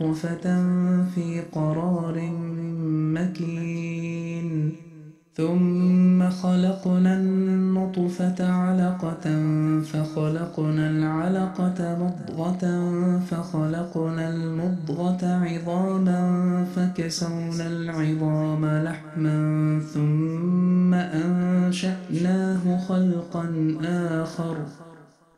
نطفة في قرار مكين. ثم خلقنا النطفة علقة فخلقنا العلقة مضغة فخلقنا المضغة عظاما فكسونا العظام لحما ثم أنشأناه خلقا آخر.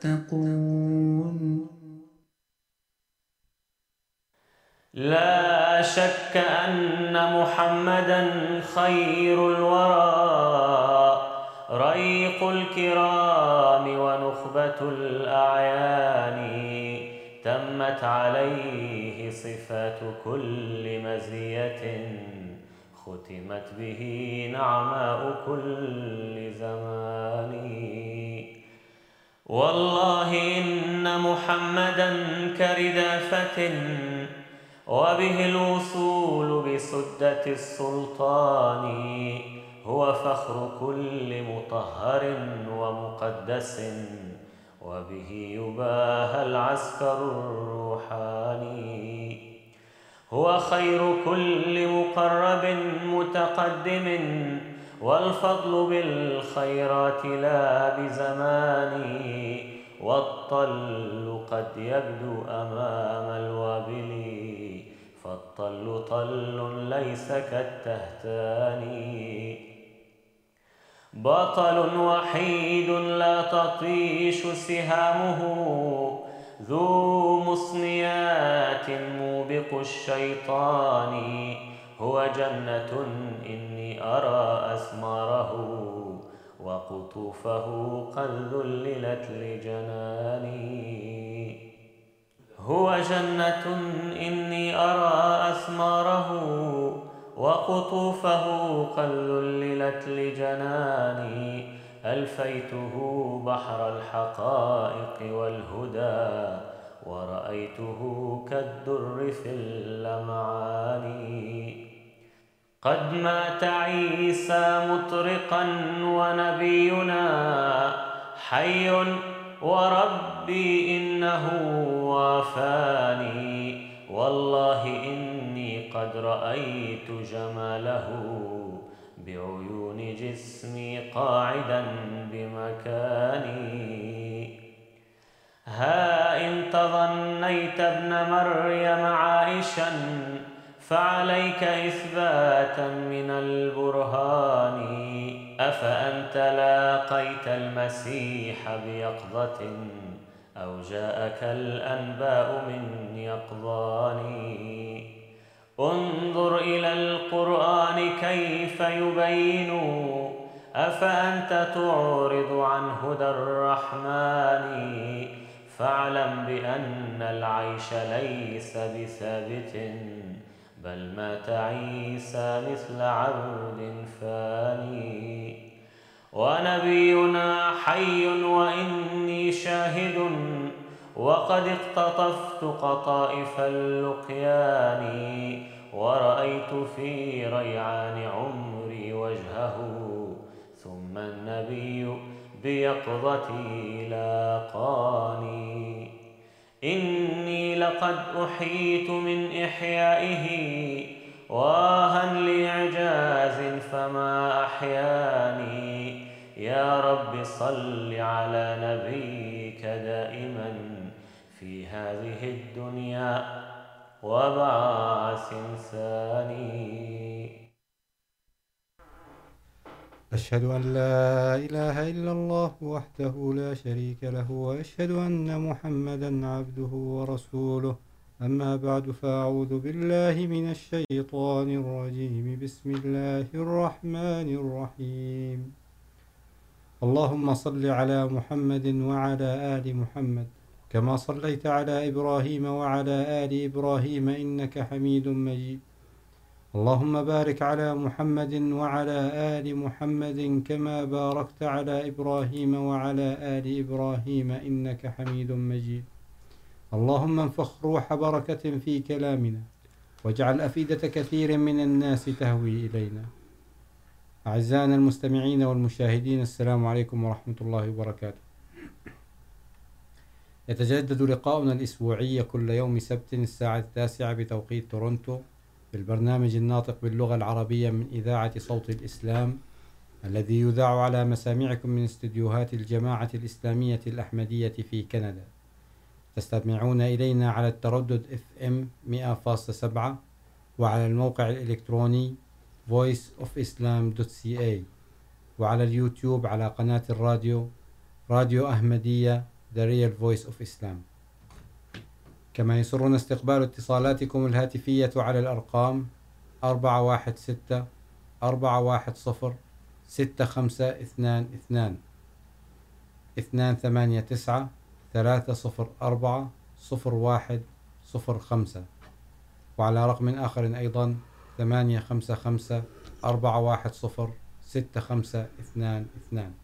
تتقون. لا شك أن محمدا خير الورى. ريق الكرام ونخبة الأعيان. تمت عليه صفات كل مزية. ختمت به نعماء كل زمان. والله إن محمدا كردافة وبه الوصول بسدة السلطان هو فخر كل مطهر ومقدس وبه يباهى العسكر الروحاني هو خير كل مقرب متقدم والفضل بالخيرات لا بزمان، والطل قد يبدو أمام الوابل فالطل طل ليس كالتهتان. بطل وحيد لا تطيش سهامه، ذو مصنيات موبق الشيطان. هو جنة، إني أرى أثماره وقطوفه قد ذللت لجناني هو جنة، إني أرى أثماره وقطوفه قد ذللت لجناني ألفيته بحر الحقائق والهدى ورأيته كالدر في اللمعان قد مات عيسى مطرقا ونبينا حي وربي إنه وافاني والله إني قد رأيت جماله بعيون جسمي قاعدا بمكاني. ها إن تظنيت ابن مريم عائشا فعليك إثباتا من البرهان، أفأنت لاقيت المسيح بيقظة أو جاءك الأنباء من يقظان؟ انظر إلى القرآن كيف يبين، أفأنت تعرض عن هدى الرحمن؟ فاعلم بأن العيش ليس بثابت. بل مات عيسى مثل عبد فاني. ونبينا حي وإني شاهد وقد اقتطفت قطائف اللقيان ورأيت في ريعان عمري وجهه، ثم النبي بيقظتي لاقاني. إني لقد أحيت من إحيائه واها لإعجاز فما أحياني. يا رب صل على نبيك دائما في هذه الدنيا وبعث ثاني أشهد أن لا إله إلا الله وحده لا شريك له وأشهد أن محمدا عبده ورسوله. أما بعد، فأعوذ بالله من الشيطان الرجيم. بسم الله الرحمن الرحيم. اللهم صل على محمد وعلى آل محمد، كما صليت على إبراهيم وعلى آل إبراهيم إنك حميد مجيد. اللهم بارك على محمد وعلى آل محمد كما باركت على إبراهيم وعلى آل إبراهيم إنك حميد مجيد. اللهم انفخ روح بركة في كلامنا واجعل أفئدة كثير من الناس تهوي إلينا. أعزائنا المستمعين والمشاهدين، السلام عليكم ورحمة الله وبركاته. يتجدد لقاؤنا الأسبوعي كل يوم سبت الساعة التاسعة بتوقيت تورونتو. في البرنامج الناطق باللغة العربية من إذاعة صوت الإسلام، الذي يذاع على مسامعكم من استديوهات الجماعة الإسلامية الأحمدية في كندا. تستمعون إلينا على التردد FM 100.7 وعلى الموقع الإلكتروني voiceofislam.ca وعلى اليوتيوب على قناة الراديو، راديو أحمدية، The Real Voice of Islam. كما يسرنا استقبال اتصالاتكم الهاتفية على الأرقام 416 410 6522 289 304 01 05 وعلى رقم آخر أيضا 855 410 6522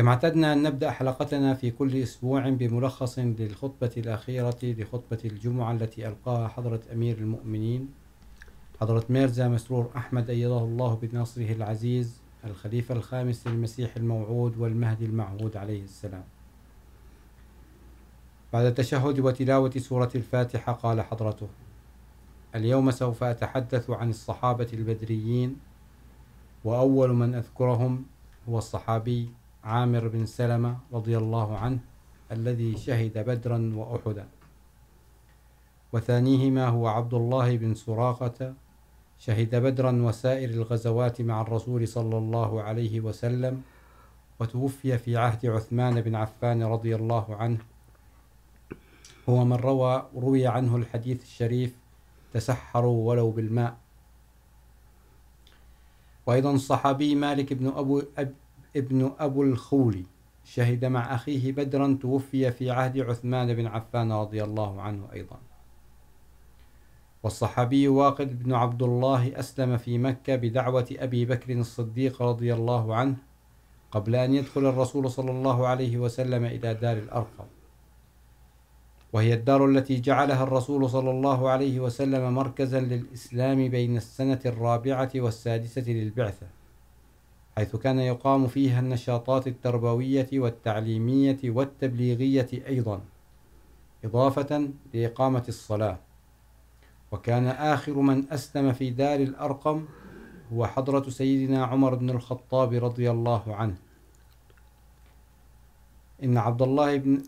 كما اعتدنا أن نبدأ حلقتنا في كل أسبوع بملخص للخطبة الأخيرة لخطبة الجمعة التي ألقاها حضرة أمير المؤمنين، حضرة ميرزا مسرور أحمد، أيده الله بنصره العزيز، الخليفة الخامس للمسيح الموعود والمهدي المعهود عليه السلام. بعد التشهد وتلاوة سورة الفاتحة، قال حضرته اليوم سوف أتحدث عن الصحابة البدريين، وأول من أذكرهم هو الصحابي عامر بن سلمة رضي الله عنه الذي شهد بدرا وأحدا. وثانيهما هو عبد الله بن سراقة، شهد بدرا وسائر الغزوات مع الرسول صلى الله عليه وسلم، وتوفي في عهد عثمان بن عفان رضي الله عنه. هو من روى، روي عنه الحديث الشريف تسحروا ولو بالماء وأيضا الصحابي مالك بن أبو أب ابن أبو الخولي شهد مع أخيه بدرا توفي في عهد عثمان بن عفان رضي الله عنه أيضا. والصحابي واقد بن عبد الله أسلم في مكة بدعوة أبي بكر الصديق رضي الله عنه قبل أن يدخل الرسول صلى الله عليه وسلم إلى دار الأرقم. وهي الدار التي جعلها الرسول صلى الله عليه وسلم مركزا للإسلام بين السنة الرابعة والسادسة للبعثة. حيث كان يقام فيها النشاطات التربوية والتعليمية والتبليغية أيضا، إضافة لإقامة الصلاة. وكان آخر من أسلم في دار الأرقم هو حضرة سيدنا عمر بن الخطاب رضي الله عنه. إن عبد الله بن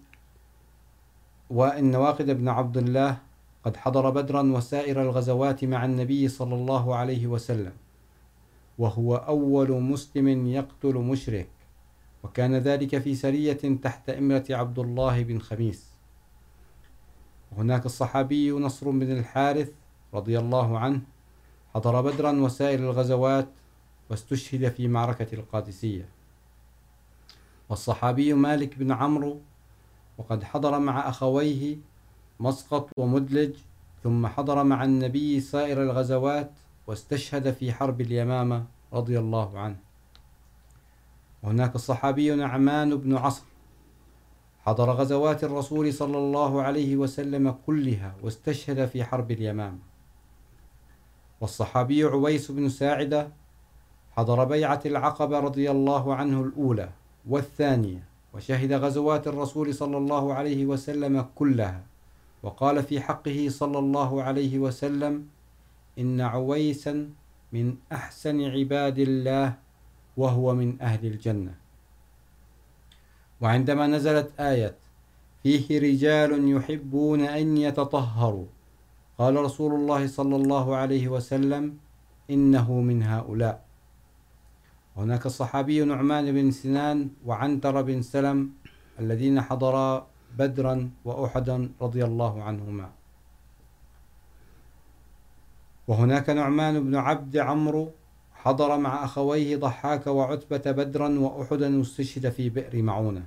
وإن واقد بن عبد الله قد حضر بدرا وسائر الغزوات مع النبي صلى الله عليه وسلم. وهو أول مسلم يقتل مشرك. وكان ذلك في سرية تحت إمرة عبد الله بن خميس. وهناك الصحابي نصر بن الحارث رضي الله عنه حضر بدرا وسائر الغزوات واستشهد في معركة القادسية. والصحابي مالك بن عمرو وقد حضر مع أخويه مسقط ومدلج، ثم حضر مع النبي سائر الغزوات واستشهد في حرب اليمامة رضي الله عنه. وهناك الصحابي نعمان بن عصر حضر غزوات الرسول صلى الله عليه وسلم كلها واستشهد في حرب اليمامة. والصحابي عويس بن ساعدة حضر بيعة العقبة رضي الله عنه الأولى والثانية وشهد غزوات الرسول صلى الله عليه وسلم كلها وقال في حقه صلى الله عليه وسلم إن عويسا من أحسن عباد الله وهو من أهل الجنة. وعندما نزلت آية فيه رجال يحبون أن يتطهروا، قال رسول الله صلى الله عليه وسلم إنه من هؤلاء. هناك الصحابي نعمان بن سنان وعنتر بن سلم الذين حضرا بدرا وأحدا رضي الله عنهما. وهناك نعمان بن عبد عمرو حضر مع أخويه ضحاك وعتبة بدرا وأحدا واستشهد في بئر معونة.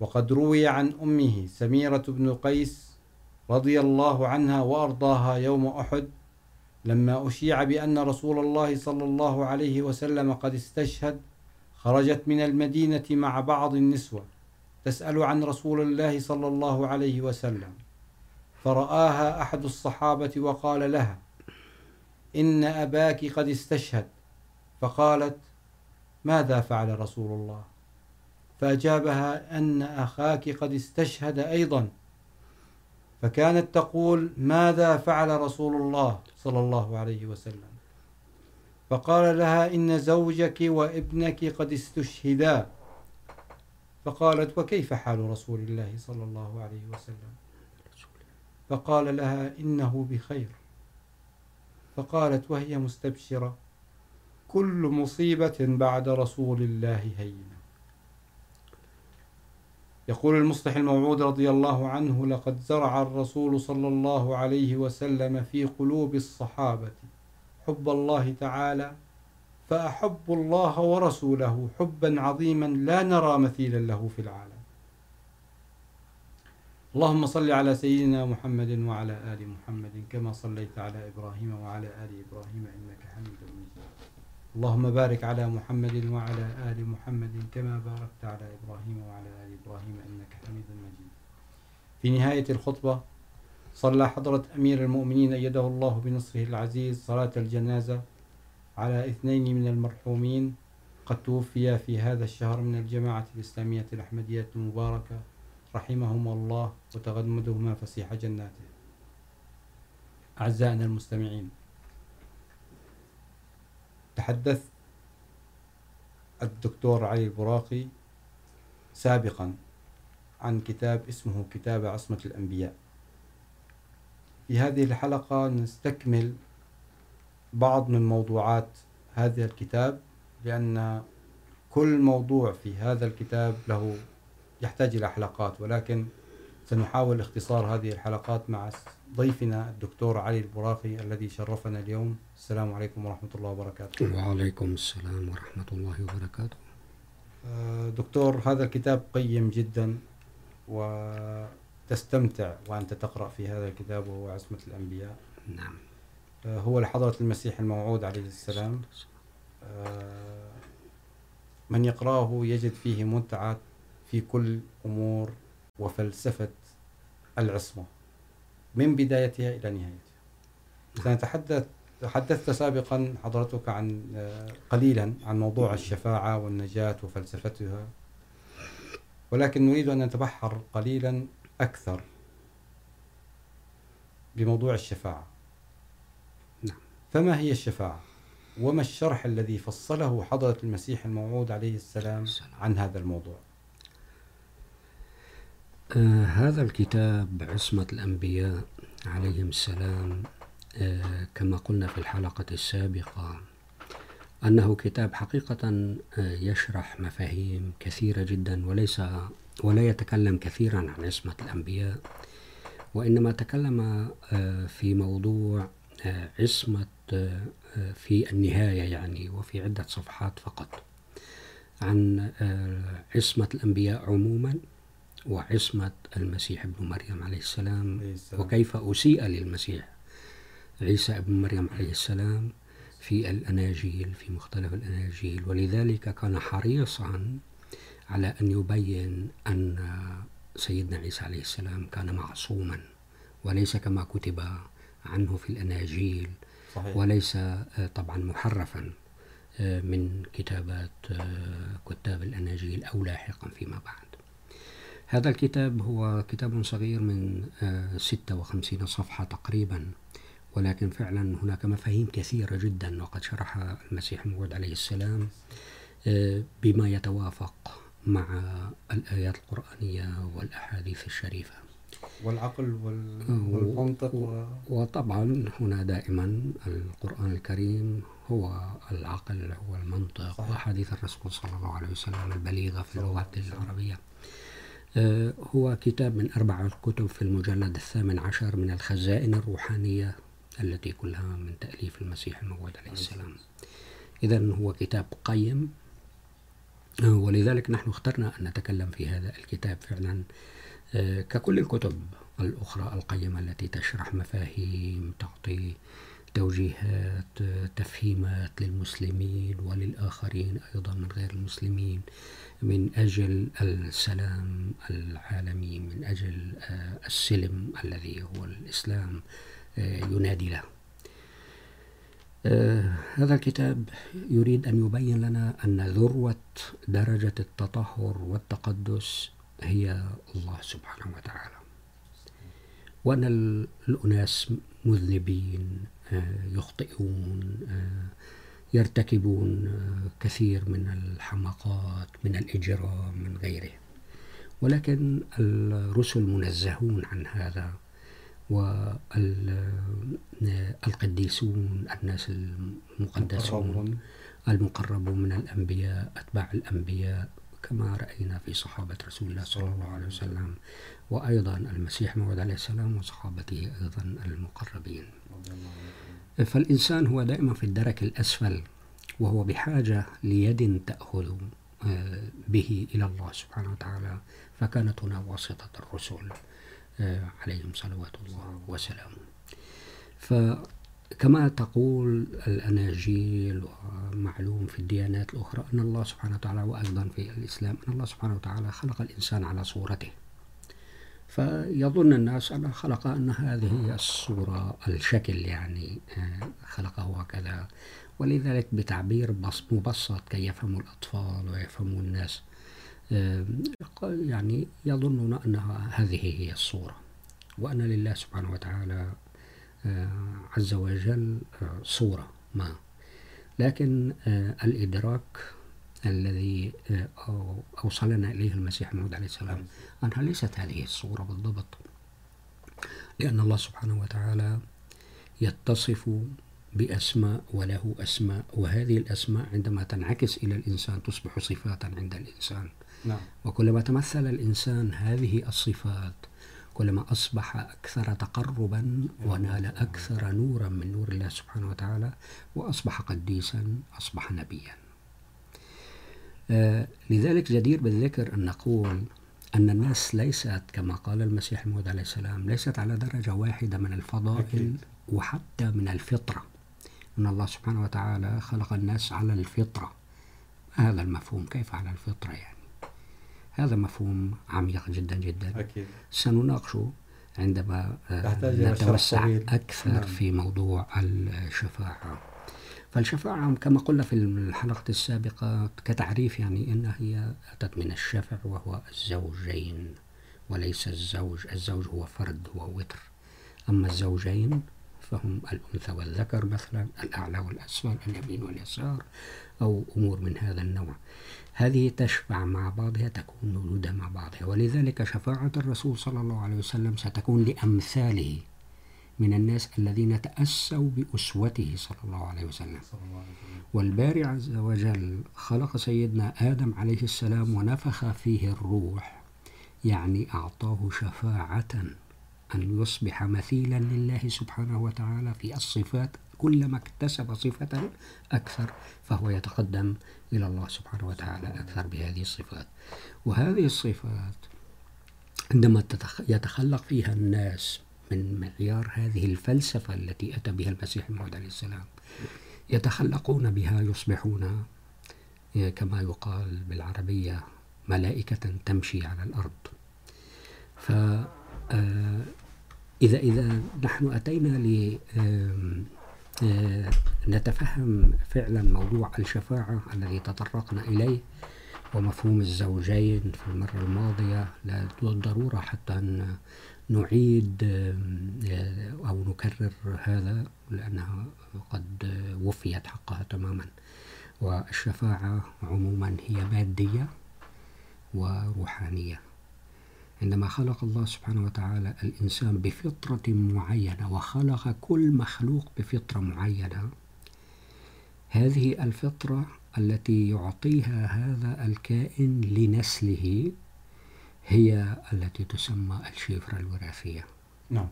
وقد روي عن أمه سميرة بن قيس رضي الله عنها وأرضاها يوم أحد لما أشيع بأن رسول الله صلى الله عليه وسلم قد استشهد خرجت من المدينة مع بعض النسوة تسأل عن رسول الله صلى الله عليه وسلم. فرآها أحد الصحابة وقال لها إن أباك قد استشهد. فقالت، ماذا فعل رسول الله؟ فأجابها، أن أخاك قد استشهد أيضا. فكانت تقول، ماذا فعل رسول الله صلى الله عليه وسلم؟ فقال لها، إن زوجك وابنك قد استشهدا. فقالت، وكيف حال رسول الله صلى الله عليه وسلم؟ فقال لها إنه بخير. فقالت وهي مستبشرة، كل مصيبة بعد رسول الله هينة. يقول المصلح الموعود رضي الله عنه، لقد زرع الرسول صلى الله عليه وسلم في قلوب الصحابة حب الله تعالى فأحب الله ورسوله حبا عظيما لا نرى مثيلا له في العالم. اللهم صل على سيدنا محمد وعلى آل محمد كما صليت على إبراهيم وعلى آل إبراهيم إنك حميد مجيد. اللهم بارك على محمد وعلى آل محمد كما باركت على إبراهيم وعلى آل إبراهيم إنك حميد مجيد. في نهاية الخطبة صلى حضرة أمير المؤمنين أيده الله بنصره العزيز صلاة الجنازة على اثنين من المرحومين قد توفي في هذا الشهر من الجماعة الإسلامية الأحمدية المباركة رحمهم الله وتغمدهما فسيح جناته. أعزائنا المستمعين، تحدث الدكتور علي البراقي سابقا عن كتاب اسمه كتاب عصمة الأنبياء. في هذه الحلقة نستكمل بعض من موضوعات هذا الكتاب، لأن كل موضوع في هذا الكتاب له يحتاج إلى حلقات ولكن سنحاول اختصار هذه الحلقات مع ضيفنا الدكتور علي البراقي الذي شرفنا اليوم. السلام عليكم ورحمة الله وبركاته. وعليكم السلام ورحمة الله وبركاته. دكتور هذا الكتاب قيم جدا وتستمتع وأنت تقرأ في هذا الكتاب وهو عصمة الأنبياء. نعم. هو لحضرة المسيح الموعود عليه السلام. من يقرأه يجد فيه متعة في كل أمور وفلسفة العصمة من بدايتها إلى نهايتها. سنتحدث تحدثت سابقا حضرتك عن قليلا عن موضوع الشفاعة والنجاة وفلسفتها ولكن نريد أن نتبحر قليلا أكثر بموضوع الشفاعة. نعم. فما هي الشفاعة؟ وما الشرح الذي فصله حضرة المسيح الموعود عليه السلام. عن هذا الموضوع؟ آه، هذا الكتاب عصمة الأنبياء عليهم السلام، آه، كما قلنا في الحلقة السابقة، أنه كتاب حقيقة، آه، يشرح مفاهيم كثيرة جدا، وليس، ولا يتكلم كثيرا عن عصمة الأنبياء، وإنما تكلم، آه، في موضوع، آه، عصمة، آه، في النهاية يعني، وفي عدة صفحات فقط، عن عصمة الأنبياء عموما. وعصمة المسيح ابن مريم عليه السلام, وكيف أسيء للمسيح؟ عيسى ابن مريم عليه السلام في الأناجيل في مختلف الأناجيل. ولذلك كان حريصا على أن يبين أن سيدنا عيسى عليه السلام كان معصوما وليس كما كتب عنه في الأناجيل صحيح. وليس طبعا محرفا من كتابات كتاب الأناجيل أو لاحقا فيما بعد. هذا الكتاب هو كتاب صغير من 56 صفحة تقريبا ولكن فعلا هناك مفاهيم كثيرة جدا وقد شرحها المسيح الموعود عليه السلام بما يتوافق مع الآيات القرآنية والأحاديث الشريفة. والعقل والمنطق و... وطبعا هنا دائما القرآن الكريم هو العقل هو المنطق. وحديث الرسول صلى الله عليه وسلم البليغة في اللغة العربية. هو كتاب من أربع كتب في المجلد الثامن عشر من الخزائن الروحانية التي كلها من تأليف المسيح الموعود عليه السلام. إذا هو كتاب قيم. ولذلك نحن اخترنا أن نتكلم في هذا الكتاب فعلا. ككل الكتب الأخرى القيمة التي تشرح مفاهيم، تعطي توجيهات، تفهيمات للمسلمين وللآخرين أيضا من غير المسلمين. من أجل السلام العالمي، من أجل السلم الذي هو الإسلام ينادي له. هذا الكتاب يريد أن يبين لنا أن ذروة درجة التطهر والتقدس هي الله سبحانه وتعالى، وأن الأناس مذنبين يخطئون يرتكبون كثير من الحماقات من الإجرام من غيره ولكن الرسل منزهون عن هذا والقديسون الناس المقدسون المقربون. من الأنبياء أتباع الأنبياء كما رأينا في صحابة رسول الله صلى الله عليه وسلم وأيضا المسيح موعود عليه السلام وصحابته أيضا المقربين. فالإنسان هو دائما في الدرك الأسفل، وهو بحاجة ليد تأخذ به إلى الله سبحانه وتعالى فكانت هنا واسطة الرسل عليهم صلوات الله وسلامه. فكما تقول الأناجيل ومعلوم في الديانات الأخرى، أن الله سبحانه وتعالى وأيضا في الإسلام، أن الله سبحانه وتعالى خلق الإنسان على صورته. فيظن الناس أن خلق أن هذه هي الصورة الشكل يعني خلقه هكذا. ولذلك بتعبير مبسط كي يفهموا الأطفال ويفهموا الناس يعني يظنون أنها هذه هي الصورة. وأن لله سبحانه وتعالى عز وجل صورة ما. لكن الإدراك الذي أوصلنا إليه المسيح الموعود عليه السلام أنها ليست هذه الصورة بالضبط. لأن الله سبحانه وتعالى يتصف بأسماء وله أسماء وهذه الأسماء عندما تنعكس إلى الإنسان تصبح صفات عند الإنسان. نعم. وكلما تمثل الإنسان هذه الصفات كلما أصبح أكثر تقربا ونال أكثر نورا من نور الله سبحانه وتعالى وأصبح قديسا أصبح نبيا. لذلك جدير بالذكر أن نقول أن الناس ليست كما قال المسيح الموعود عليه السلام ليست على درجة واحدة من الفضائل. وحتى من الفطرة. أن الله سبحانه وتعالى خلق الناس على الفطرة. هذا المفهوم؟ كيف على الفطرة يعني؟ هذا مفهوم عميق جدا جدا. أكيد. سنناقشه عندما نتوسع. أكثر نعم. في موضوع الشفاعة. فالشفاعة كما قلنا في الحلقة السابقة كتعريف يعني إنها هي أتت من الشفع وهو الزوجين، وليس الزوج الزوج هو فرد، هو وتر. أما الزوجين فهم الأنثى والذكر مثلا، الأعلى والأسفل، اليمين واليسار، أو أمور من هذا النوع. هذه تشفع مع بعضها، تكون موجودة مع بعضها، ولذلك شفاعة الرسول صلى الله عليه وسلم ستكون لأمثاله. من الناس الذين تأسوا بأسوته صلى الله عليه وسلم. والباري عز وجل خلق سيدنا آدم عليه السلام ونفخ فيه الروح، يعني أعطاه شفاعة أن يصبح مثيلا لله سبحانه وتعالى في الصفات، كلما اكتسب صفة أكثر، فهو يتقدم إلى الله سبحانه وتعالى أكثر بهذه الصفات. وهذه الصفات عندما يتخلق فيها الناس من معيار هذه الفلسفة التي أتى بها المسيح الموعود عليه السلام. يتخلقون بها، يصبحون، كما يقال بالعربية، ملائكة تمشي على الأرض. ف إذا إذا نحن أتينا ل نتفهم فعلا موضوع الشفاعة الذي تطرقنا إليه ومفهوم الزوجين في المرة الماضية، لا ضرورة حتى أن نعيد أو نكرر هذا لأنها قد وفيت حقها تماما. والشفاعة عموما هي مادية وروحانية. عندما خلق الله سبحانه وتعالى الإنسان بفطرة معينة وخلق كل مخلوق بفطرة معينة، هذه الفطرة التي يعطيها هذا الكائن لنسله هي التي تسمى الشفرة الوراثية. نعم.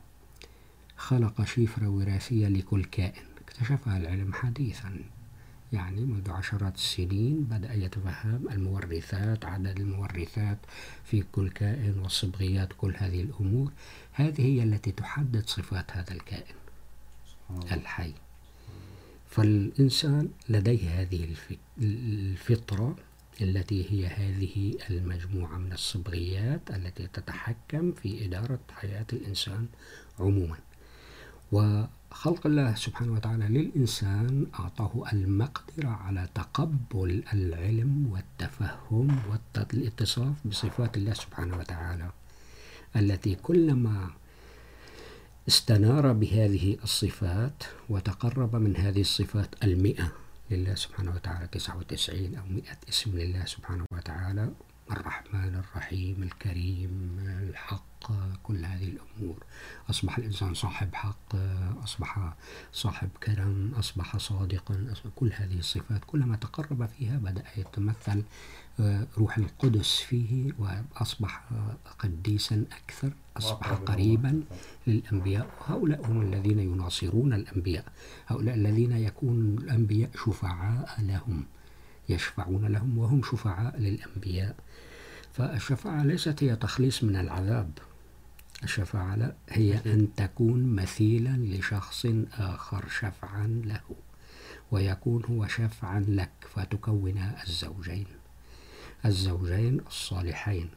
خلق شفرة وراثية لكل كائن. اكتشفها العلم حديثا. يعني منذ عشرات السنين بدأ يتفهم المورثات عدد المورثات في كل كائن والصبغيات كل هذه الأمور. هذه هي التي تحدد صفات هذا الكائن. الحي. فالإنسان لديه هذه الف- الفطرة التي هي هذه المجموعة من الصبغيات التي تتحكم في إدارة حياة الإنسان عموما. وخلق الله سبحانه وتعالى للإنسان أعطاه المقدرة على تقبل العلم والتفهم والاتصاف بصفات الله سبحانه وتعالى، التي كلما استنار بهذه الصفات وتقرب من هذه الصفات المئة لله سبحانه وتعالى تسعة وتسعين أو 100 اسم لله سبحانه وتعالى، الرحمن الرحيم، الكريم، الحق، كل هذه الأمور. أصبح الإنسان صاحب حق، أصبح صاحب كرم، أصبح صادقا، أصبح كل هذه الصفات كلما تقرب فيها بدأ يتمثل روح القدس فيه وأصبح قديسا أكثر أصبح قريبا. للأنبياء. وهؤلاء هم الذين يناصرون الأنبياء. هؤلاء الذين يكون الأنبياء شفعاء لهم يشفعون لهم وهم شفعاء للأنبياء. فالشفاعة ليست هي تخليص من العذاب. الشفاعة هي أن تكون مثيلا لشخص آخر شفعا له ويكون هو شفعا لك فتكون الزوجين. الزوجين الصالحين.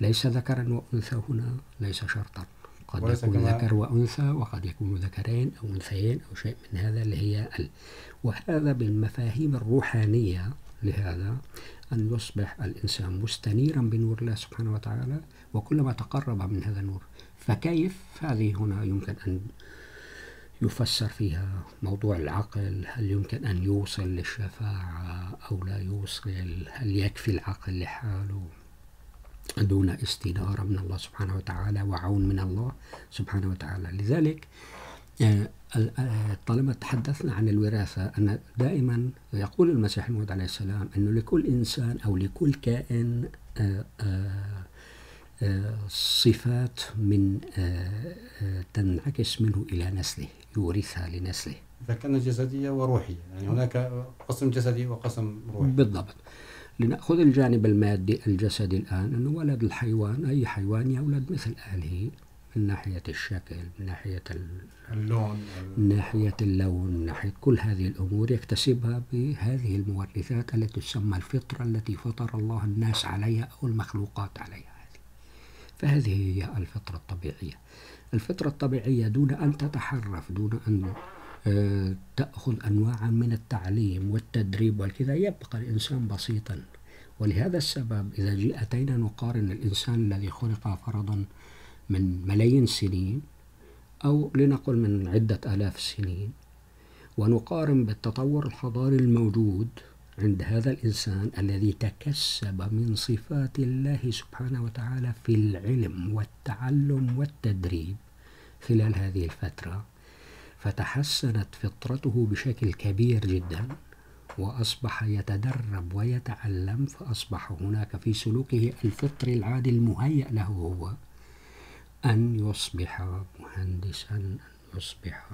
ليس ذكرا وأنثى هنا ليس شرطا. قد يكون ذكر وأنثى وقد يكون ذكرين أو أنثيين أو شيء من هذا اللي هي ال. وهذا بالمفاهيم الروحانية لهذا أن يصبح الإنسان مستنيرا بنور الله سبحانه وتعالى وكلما تقرب من هذا النور فكيف؟ هذه هنا يمكن أن يفسر فيها موضوع العقل، هل يمكن أن يوصل للشفاعة أو لا يوصل؟ هل يكفي العقل لحاله؟ دون استدارة من الله سبحانه وتعالى وعون من الله سبحانه وتعالى. لذلك طالما تحدثنا عن الوراثة، أن دائما يقول المسيح الموعود عليه السلام أنه لكل إنسان أو لكل كائن صفات من تنعكس منه إلى نسله. يورثها لنسله إذا كان جسدية وروحية يعني هناك قسم جسدي وقسم روحي. بالضبط. لنأخذ الجانب المادي الجسدي الآن أنه ولد الحيوان أي حيوان يولد مثل أهله من ناحية الشكل من ناحية اللون من ناحية اللون من ناحية كل هذه الأمور يكتسبها بهذه المورثات التي تسمى الفطرة التي فطر الله الناس عليها أو المخلوقات عليها. فهذه هي الفطرة الطبيعية. الفطرة الطبيعية دون أن تتحرف، دون أن تأخذ أنواعا من التعليم والتدريب والكذا. يبقى الإنسان بسيطا. ولهذا السبب إذا جئتنا نقارن الإنسان الذي خلق فرضا من ملايين سنين أو لنقل من عدة آلاف سنين ونقارن بالتطور الحضاري الموجود عند هذا الإنسان الذي تكسب من صفات الله سبحانه وتعالى في العلم والتعلم والتدريب خلال هذه الفترة، فتحسنت فطرته بشكل كبير جدا، وأصبح يتدرب ويتعلم، فأصبح هناك في سلوكه الفطري العادي المهيأ له هو أن يصبح مهندسا أن يصبح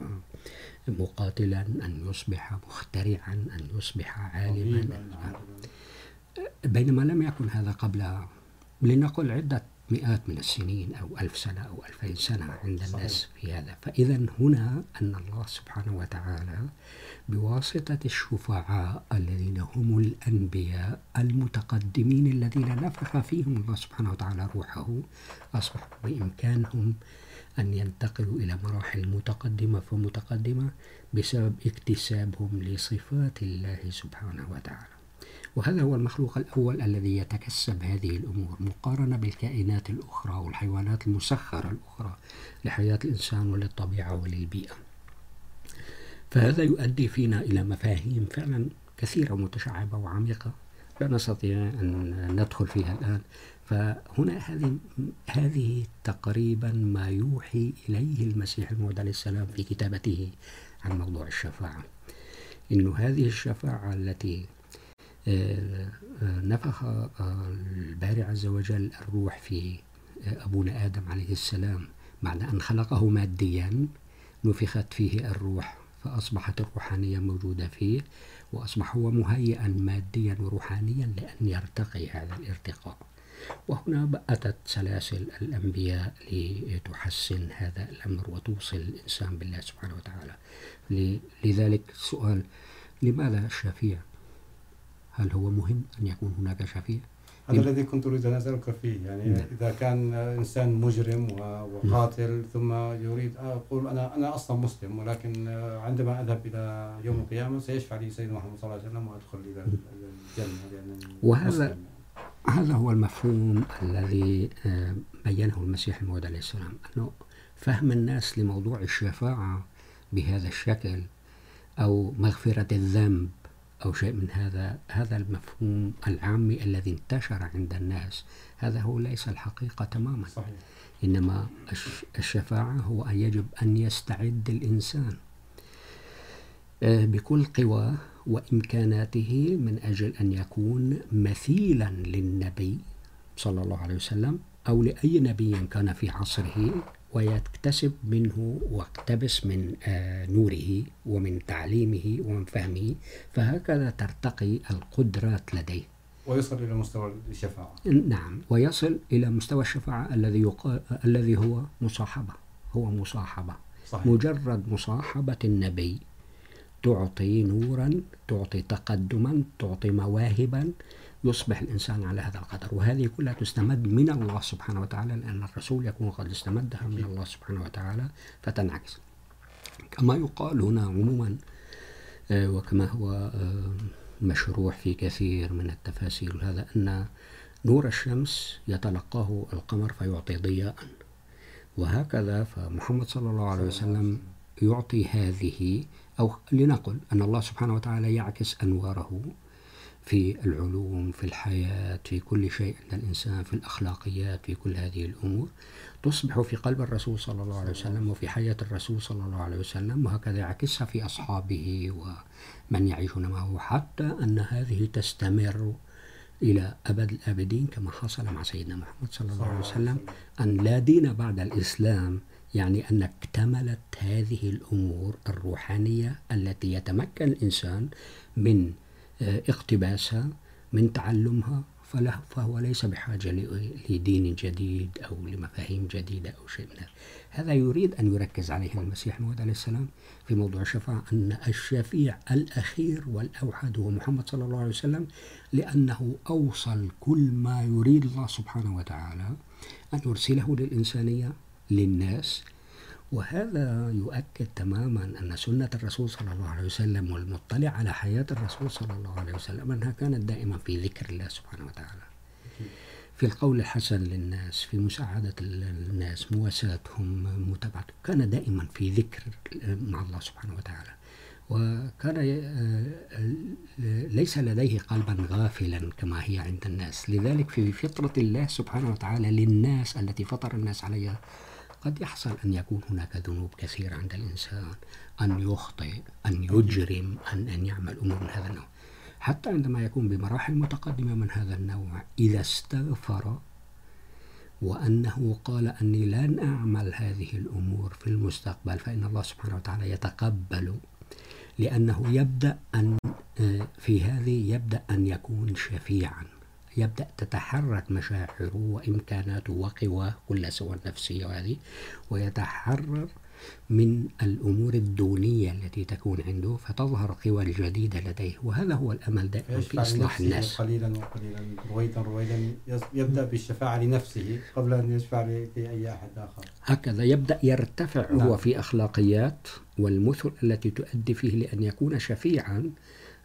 مقاتلا أن يصبح مخترعا أن يصبح عالما. بينما لم يكن هذا قبل لنقل عدة مئات من السنين أو ألف سنة أو ألفين سنة عند الناس في هذا. فإذا هنا أن الله سبحانه وتعالى بواسطة الشفعاء الذين هم الأنبياء المتقدمين الذين نفخ فيهم الله سبحانه وتعالى روحه أصبح بإمكانهم أن ينتقلوا إلى مراحل متقدمة، فمتقدمة بسبب اكتسابهم لصفات الله سبحانه وتعالى. وهذا هو المخلوق الأول الذي يتكسب هذه الأمور، مقارنة بالكائنات الأخرى والحيوانات المسخرة الأخرى لحياة الإنسان وللطبيعة وللبيئة. فهذا يؤدي فينا إلى مفاهيم فعلا كثيرة متشعبة وعميقة لا نستطيع أن ندخل فيها الآن. فهنا هذه هذه تقريبا ما يوحي إليه المسيح الموعود عليه السلام في كتابته عن موضوع الشفاعة. إنه هذه الشفاعة التي نفخ الباري عز وجل الروح في أبونا آدم عليه السلام بعد أن خلقه ماديا، نفخت فيه الروح، فأصبحت الروحانية موجودة فيه، وأصبح هو مهيئا ماديا وروحانيا لأن يرتقي هذا الارتقاء. وهنا أتت سلاسل الأنبياء لتحسن هذا الأمر وتوصل الإنسان بالله سبحانه وتعالى لذلك السؤال لماذا الشفيع هل هو مهم أن يكون هناك شفيع هذا الذي كنت أريد أن أسألك فيه يعني م. إذا كان إنسان مجرم وقاتل م. ثم يريد أقول أنا أنا أصلا مسلم ولكن عندما أذهب إلى يوم القيامة سيشفع لي سيدنا محمد صلى الله عليه وسلم وأدخل إلى الجنة لأن وهذا هذا هو المفهوم الذي بينه المسيح الموعود عليه السلام أنه فهم الناس لموضوع الشفاعة بهذا الشكل أو مغفرة الذنب أو شيء من هذا هذا المفهوم العامي الذي انتشر عند الناس هذا هو ليس الحقيقة تماما صحيح. إنما الشفاعة هو أن يجب أن يستعد الإنسان بكل قواه وإمكاناته من أجل أن يكون مثيلا للنبي صلى الله عليه وسلم أو لأي نبي كان في عصره ويكتسب منه واقتبس من نوره ومن تعليمه ومن فهمه فهكذا ترتقي القدرات لديه. ويصل إلى مستوى الشفاعة. نعم ويصل إلى مستوى الشفاعة الذي يقال الذي هو مصاحبة. هو مصاحبة. صحيح. مجرد مصاحبة النبي تعطي نورا تعطي تقدما تعطي مواهبا يصبح الإنسان على هذا القدر. وهذه كلها تستمد من الله سبحانه وتعالى لأن الرسول يكون قد استمدها من الله سبحانه وتعالى فتنعكس. كما يقال هنا عموما وكما هو مشروح في كثير من التفاسير هذا أن نور الشمس يتلقاه القمر فيعطي ضياء. وهكذا فمحمد صلى الله عليه وسلم يعطي هذه أو لنقل أن الله سبحانه وتعالى يعكس أنواره في العلوم، في الحياة، في كل شيء. عند الإنسان في الأخلاقيات، في كل هذه الأمور. تصبح في قلب الرسول صلى الله عليه وسلم وفي حياة الرسول صلى الله عليه وسلم، وهكذا يعكسها في أصحابه ومن يعيشون معه، حتى أن هذه تستمر إلى أبد الآبدين كما حصل مع سيدنا محمد صلى الله عليه وسلم، أن لا دين بعد الإسلام يعني أن اكتملت هذه الأمور الروحانية التي يتمكن الإنسان من اقتباسها، من تعلمها، فله فهو ليس بحاجة لدين جديد أو لمفاهيم جديدة أو شيء من هذا. هذا يريد أن يركز عليه المسيح موعود عليه السلام في موضوع الشفاعة، أن الشفيع الأخير والأوحد هو محمد صلى الله عليه وسلم، لأنه أوصل كل ما يريد الله سبحانه وتعالى أن يرسله للإنسانية للناس. وهذا يؤكد تماما أن سنة الرسول صلى الله عليه وسلم والمطلع على حياة الرسول صلى الله عليه وسلم أنها كانت دائما في ذكر الله سبحانه وتعالى. في القول الحسن للناس، في مساعدة الناس، مواساتهم متابعتهم كان دائما في ذكر مع الله سبحانه وتعالى. وكان، ليس لديه قلبا غافلا كما هي عند الناس. لذلك في فطرة الله سبحانه وتعالى للناس التي فطر الناس عليها قد يحصل أن يكون هناك ذنوب كثيرة عند الإنسان أن يخطئ أن يجرم أن, أن يعمل أمور من هذا النوع. حتى عندما يكون بمراحل متقدمة من هذا النوع إذا استغفر وأنه قال أني لن أعمل هذه الأمور في المستقبل فإن الله سبحانه وتعالى يتقبل لأنه يبدأ أن في هذه يبدأ أن يكون شفيعا. يبدأ تتحرك مشاعره وإمكاناته وقواه كلها سواء النفسية وهذه ويتحرر من الأمور الدونية التي تكون عنده فتظهر قوى الجديدة لديه وهذا هو الأمل دائما في إصلاح الناس قليلا وقليلا رويدا رويدا يبدأ بالشفاعة لنفسه قبل أن يشفع لأي أحد آخر هكذا يبدأ يرتفع نعم. هو في أخلاقيات والمثل التي تؤدي فيه لأن يكون شفيعا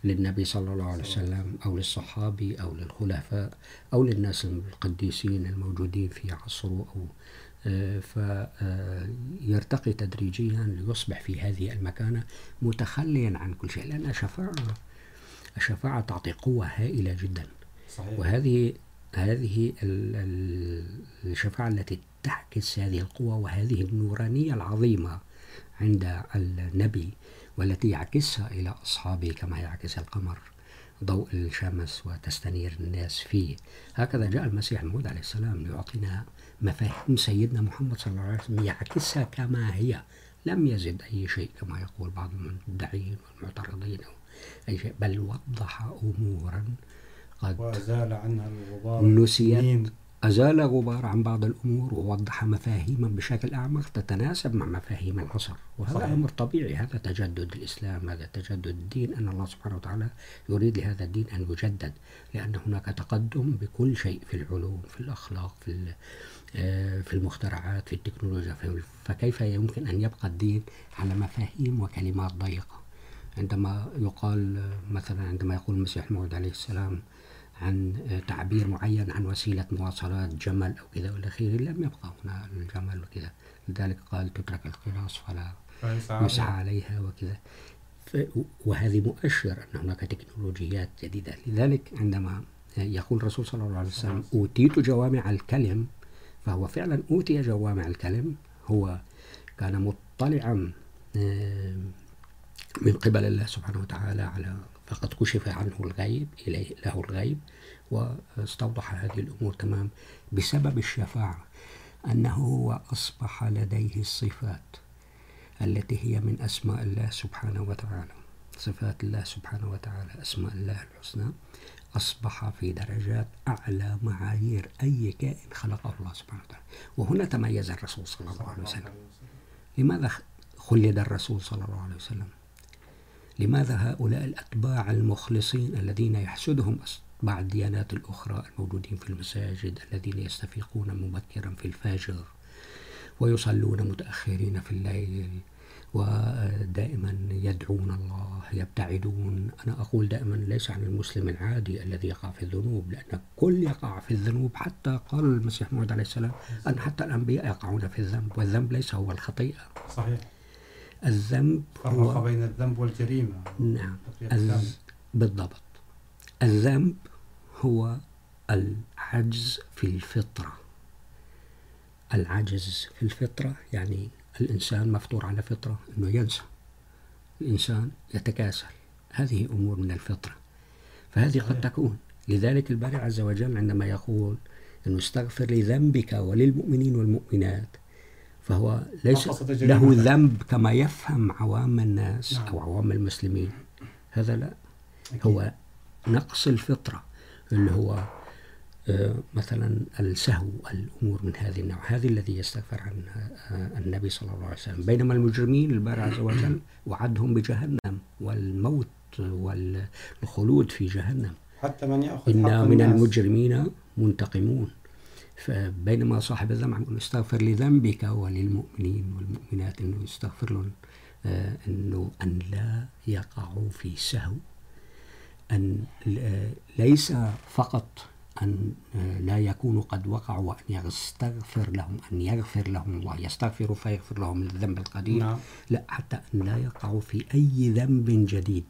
للنبي صلى الله عليه وسلم أو للصحابي أو للخلفاء أو للناس القديسين الموجودين في عصره أو فيرتقي تدريجيا ليصبح في هذه المكانة متخليا عن كل شيء لأن الشفاعة الشفاعة تعطي قوة هائلة جدا صحيح. وهذه هذه الشفاعة التي تعكس هذه القوة وهذه النورانية العظيمة عند النبي والتي يعكسها إلى أصحابه كما يعكس القمر. ضوء الشمس وتستنير الناس فيه. هكذا جاء المسيح الموعود عليه السلام ليعطينا مفاهيم سيدنا محمد صلى الله عليه وسلم يعكسها كما هي. لم يزد أي شيء كما يقول بعض المدعين والمعترضين. أو أي شيء. بل وضح أمورا قد وأزال عنها الغبار نسيت أزال غبار عن بعض الأمور ووضح مفاهيما بشكل أعمق تتناسب مع مفاهيم العصر. وهذا صحيح. أمر طبيعي. هذا تجدد الإسلام هذا تجدد الدين. أن الله سبحانه وتعالى يريد لهذا الدين أن يجدد لأن هناك تقدم بكل شيء في العلوم في الأخلاق في في المخترعات في التكنولوجيا. فكيف يمكن أن يبقى الدين على مفاهيم وكلمات ضيقة؟ عندما يقال مثلا عندما يقول المسيح الموعود عليه السلام عن تعبير معين عن وسيلة مواصلات جمل أو كذا ولا خير لم يبقى هنا الجمل وكذا لذلك قال تترك القراص فلا يسعى عليها وكذا وهذه مؤشر أن هناك تكنولوجيات جديدة. لذلك عندما يقول الرسول صلى الله عليه وسلم أوتيت جوامع الكلم فهو فعلا أوتي جوامع الكلم. هو كان مطلعا من قبل الله سبحانه وتعالى على فقد كشف عنه الغيب إليه، له الغيب، واستوضح هذه الأمور تمام بسبب الشفاعة، أنه هو أصبح لديه الصفات التي هي من أسماء الله سبحانه وتعالى. صفات الله سبحانه وتعالى، أسماء الله الحسنى، أصبح في درجات أعلى معايير أي كائن خلقه الله سبحانه وتعالى. وهنا تميز الرسول صلى الله عليه وسلم. لماذا خلد الرسول صلى الله عليه وسلم؟ لماذا هؤلاء الأتباع المخلصين الذين يحسدهم أتباع الديانات الأخرى الموجودين في المساجد الذين يستفيقون مبكرا في الفجر ويصلون متأخرين في الليل ودائما يدعون الله، يبتعدون. أنا أقول دائما ليس عن المسلم العادي الذي يقع في الذنوب، لأن كل يقع في الذنوب، حتى قال المسيح موعود عليه السلام أن حتى الأنبياء يقعون في الذنب، والذنب ليس هو الخطيئة. صحيح. الذنب فرق بين الذنب والجريمة. نعم. الذنب. بالضبط. الذنب هو العجز في الفطرة. العجز في الفطرة يعني الإنسان مفطور على فطرة أنه ينسى. الإنسان يتكاسل. هذه أمور من الفطرة. فهذه قد تكون. لذلك الباري عز وجل عندما يقول أنه استغفر لذنبك وللمؤمنين والمؤمنات فهو ليس له ذنب كما يفهم عوام الناس أو عوام المسلمين. هذا لا. هو نقص الفطرة اللي هو مثلا السهو الأمور من هذه النوع. هذه الذي يستغفر عنها النبي صلى الله عليه وسلم. بينما المجرمين الباري عز وجل وعدهم بجهنم والموت والخلود في جهنم. حتى من يأخذ إنا من المجرمين منتقمون. فبينما صاحب الذنب استغفر لذنبك وللمؤمنين والمؤمنات انه يستغفر لهم انه ان لا يقعوا في سهو ان ليس فقط ان لا يكونوا قد وقعوا وان يستغفر لهم ان يغفر لهم الله يستغفر فيغفر لهم الذنب القديم نعم. لا حتى ان لا يقعوا في اي ذنب جديد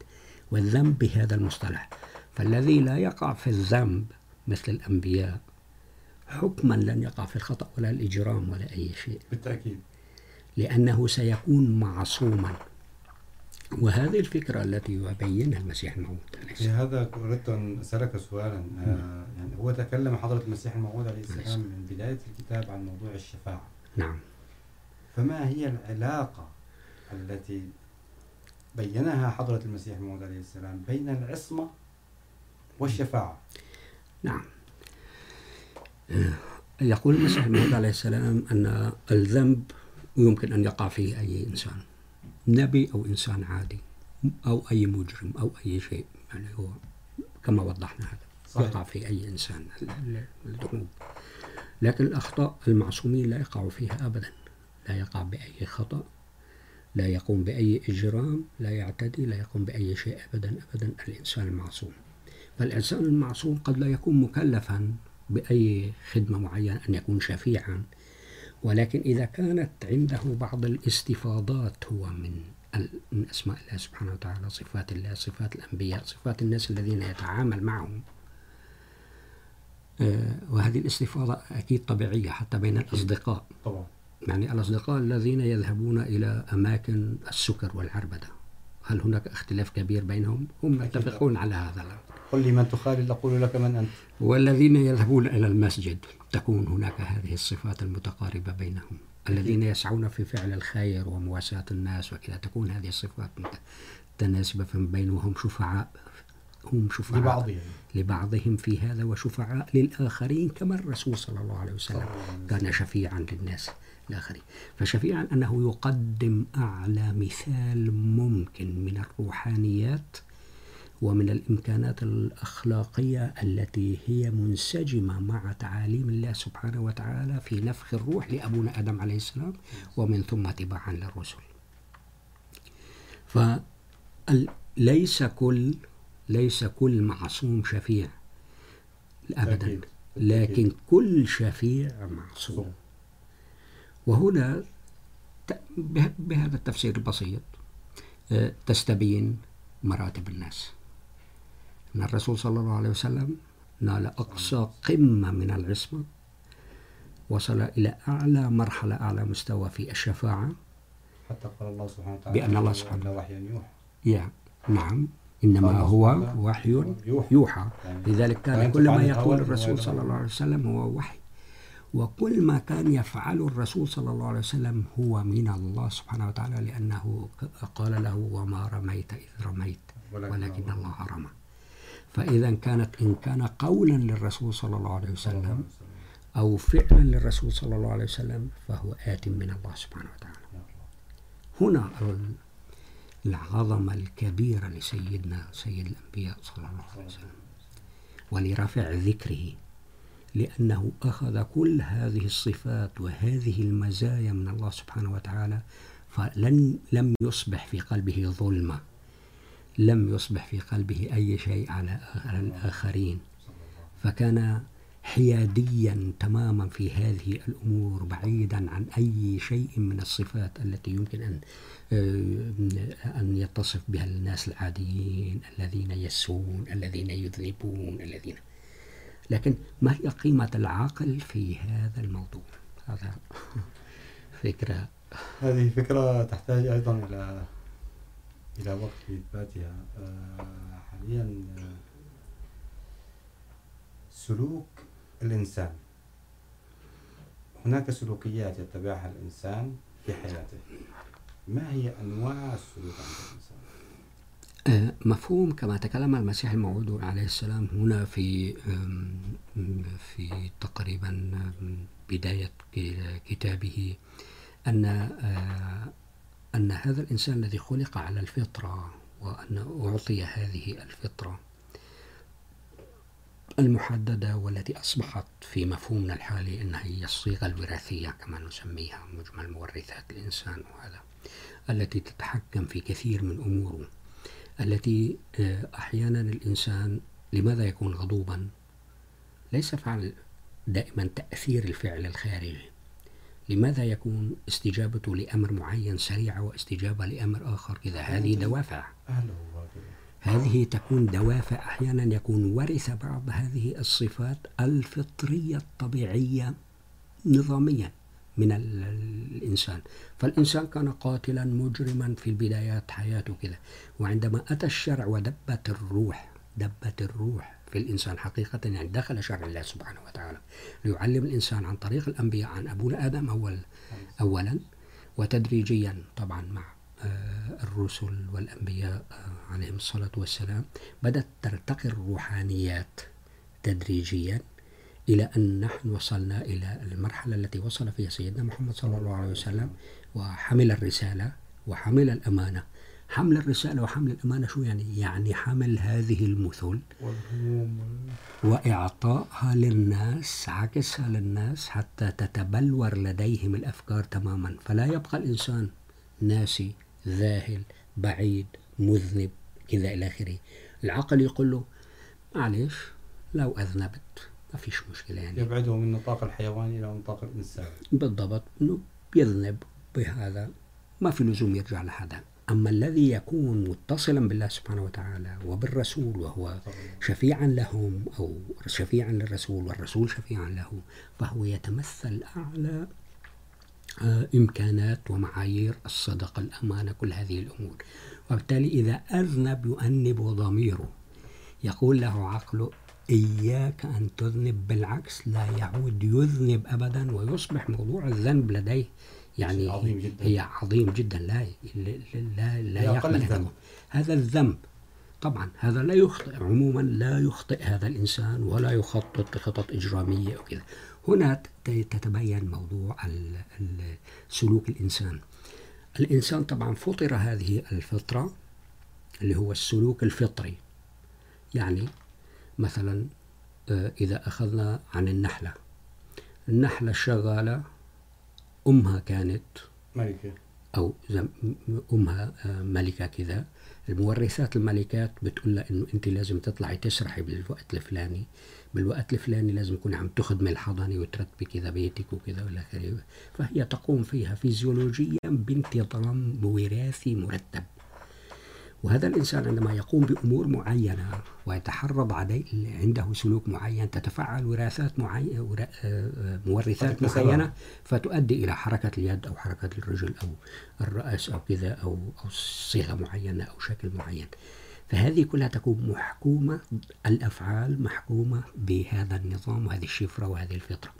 والذنب بهذا المصطلح فالذي لا يقع في الذنب مثل الانبياء حكما لن يقع في الخطأ ولا الإجرام ولا أي شيء. بالتأكيد. لأنه سيكون معصوما. وهذه الفكرة التي يبينها المسيح الموعود في هذا أردت أن أسألك سؤالا. يعني هو تكلم حضرة المسيح الموعود عليه السلام من بداية الكتاب عن موضوع الشفاعة. نعم. فما هي العلاقة التي بينها حضرة المسيح الموعود عليه السلام بين العصمة والشفاعة؟ نعم. يقول المسيح الموعود عليه السلام أن الذنب يمكن أن يقع فيه أي إنسان نبي أو إنسان عادي أو أي مجرم أو أي شيء يعني هو كما وضحنا هذا صحيح. يقع في أي إنسان الذنوب. لكن الأخطاء المعصومين لا يقعوا فيها أبدا لا يقع بأي خطأ لا يقوم بأي إجرام لا يعتدي لا يقوم بأي شيء أبدا أبدا الإنسان المعصوم. فالإنسان المعصوم قد لا يكون مكلفا بأي خدمة معينة أن يكون شفيعا. ولكن إذا كانت عنده بعض الاستفاضات هو من من أسماء الله سبحانه وتعالى صفات الله صفات الأنبياء صفات الناس الذين يتعامل معهم. وهذه الاستفاضة أكيد طبيعية حتى بين الأصدقاء. طبعا. يعني الأصدقاء الذين يذهبون إلى أماكن السكر والعربدة. هل هناك اختلاف كبير بينهم؟ هم متفقون على هذا الأمر. قل لي من تخالل أقول لك من أنت. والذين يذهبون إلى المسجد تكون هناك هذه الصفات المتقاربة بينهم. الذين يسعون في فعل الخير ومواساة الناس وكذا تكون هذه الصفات متناسبة بينهم شفعاء هم شفعاء. لبعضهم. لبعضهم في هذا وشفعاء للآخرين كما الرسول صلى الله عليه وسلم كان شفيعا للناس الآخرين. فشفيعا أنه يقدم أعلى مثال ممكن من الروحانيات ومن الإمكانات الأخلاقية التي هي منسجمة مع تعاليم الله سبحانه وتعالى في نفخ الروح لأبونا آدم عليه السلام ومن ثم تباعا للرسل. فليس كل ليس كل معصوم شفيع أبدا. لكن كل شفيع معصوم. وهنا بهذا التفسير البسيط تستبين مراتب الناس. أن الرسول صلى الله عليه وسلم نال أقصى قمة من العصمة وصل إلى أعلى مرحلة أعلى مستوى في الشفاعة حتى قال الله سبحانه وتعالى بأن الله سبحانه وحيا يوحى يا نعم إنما هو وحي يوحى لذلك كان كل ما يقول الرسول صلى الله عليه وسلم هو وحي وكل ما كان الرسول صلى الله عليه وسلم هو من الله سبحانه وتعالى لأنه قال له وما رميت إذ رميت ولكن الله رمى فإذا كانت إن كان قولا للرسول صلى الله عليه وسلم أو فعلا للرسول صلى الله عليه وسلم فهو آت من الله سبحانه وتعالى. هنا العظمة الكبيرة لسيدنا سيد الأنبياء صلى الله عليه وسلم ولرفع ذكره لأنه أخذ كل هذه الصفات وهذه المزايا من الله سبحانه وتعالى فلن لم يصبح في قلبه ظلمة. لم يصبح في قلبه أي شيء على الآخرين فكان حياديا تماما في هذه الأمور، بعيدا عن أي شيء من الصفات التي يمكن أن أن يتصف بها الناس العاديين، الذين يسون، الذين يذنبون، الذين. لكن ما هي قيمة العقل في هذا الموضوع؟ هذا فكرة. هذه فكرة تحتاج أيضا إلى إلى وقت في حاليا سلوك الإنسان. هناك سلوكيات يتبعها الإنسان في حياته. ما هي أنواع السلوك عند الإنسان؟ مفهوم كما تكلم المسيح الموعود عليه السلام هنا في في تقريبا بداية كتابه أن أن هذا الإنسان الذي خلق على الفطرة وأن أعطي هذه الفطرة المحددة والتي أصبحت في مفهومنا الحالي أنها هي الصيغة الوراثية كما نسميها، مجمل مورثات الإنسان وهذا، التي تتحكم في كثير من أموره، التي أحيانا الإنسان لماذا يكون غضوبا؟ ليس فعل دائما تأثير الفعل الخارجي. لماذا يكون استجابته لأمر معين سريعة واستجابة لأمر آخر؟ كذا هذه دوافع. هذه تكون دوافع. أحيانا يكون ورث بعض هذه الصفات الفطرية الطبيعية نظاميا من الإنسان. فالإنسان كان قاتلا مجرما في البدايات حياته كذا. وعندما أتى الشرع ودبت الروح دبت الروح. في الإنسان حقيقة، يعني دخل شرع الله سبحانه وتعالى ليعلم الإنسان عن طريق الأنبياء، عن أبونا آدم أول أولا، وتدريجيا طبعا مع الرسل والأنبياء عليهم الصلاة والسلام، بدأت ترتقي الروحانيات تدريجيا إلى أن نحن وصلنا إلى المرحلة التي وصل فيها سيدنا محمد صلى الله عليه وسلم، وحمل الرسالة وحمل الأمانة. حمل الرسالة وحمل الأمانة شو يعني؟ يعني حمل هذه المثل وإعطائها للناس عكسها للناس حتى تتبلور لديهم الأفكار تماما. فلا يبقى الإنسان ناسي ذاهل بعيد مذنب كذا إلى آخره. العقل يقول له معلش لو أذنبت ما فيش مشكلة يعني. يبعده من نطاق الحيوان إلى نطاق الإنسان. بالضبط إنه بيذنب بهذا ما في لزوم يرجع لهذا. أما الذي يكون متصلا بالله سبحانه وتعالى وبالرسول وهو شفيعا لهم أو شفيعا للرسول والرسول شفيعا له، فهو يتمثل أعلى إمكانات ومعايير الصدق الأمانة، كل هذه الأمور. وبالتالي إذا أذنب يؤنب ضميره. يقول له عقله، إياك أن تذنب، بالعكس لا يعود يذنب أبدا ويصبح موضوع الذنب لديه. يعني عظيم جدا. هي عظيم جدا. لا لا لا يقبل هذا هذا الذنب طبعا هذا لا يخطئ عموما لا يخطئ هذا الإنسان ولا يخطط خطط إجرامية أو كذا. هنا تتبين موضوع سلوك الإنسان. الإنسان طبعا فطر هذه الفطرة اللي هو السلوك الفطري. يعني مثلا إذا أخذنا عن النحلة. النحلة الشغالة أمها كانت ملكة. أو أمها ملكة كذا. المورثات الملكات بتقول لها إنه أنت لازم تطلعي تسرحي بالوقت الفلاني. بالوقت الفلاني لازم تكوني عم تخدمي الحضانة وترتبي كذا بيتك وكذا ولا آخره. فهي تقوم فيها فيزيولوجيا بانتظام وراثي مرتب. وهذا الإنسان عندما يقوم بأمور معينة ويتحرض عليه عنده سلوك معين تتفعل وراثات معينة مورثات معينة فتؤدي إلى حركة اليد أو حركة الرجل أو الرأس أو كذا أو أو صيغة معينة أو شكل معين. فهذه كلها تكون محكومة الأفعال محكومة بهذا النظام وهذه الشفرة وهذه الفطرة.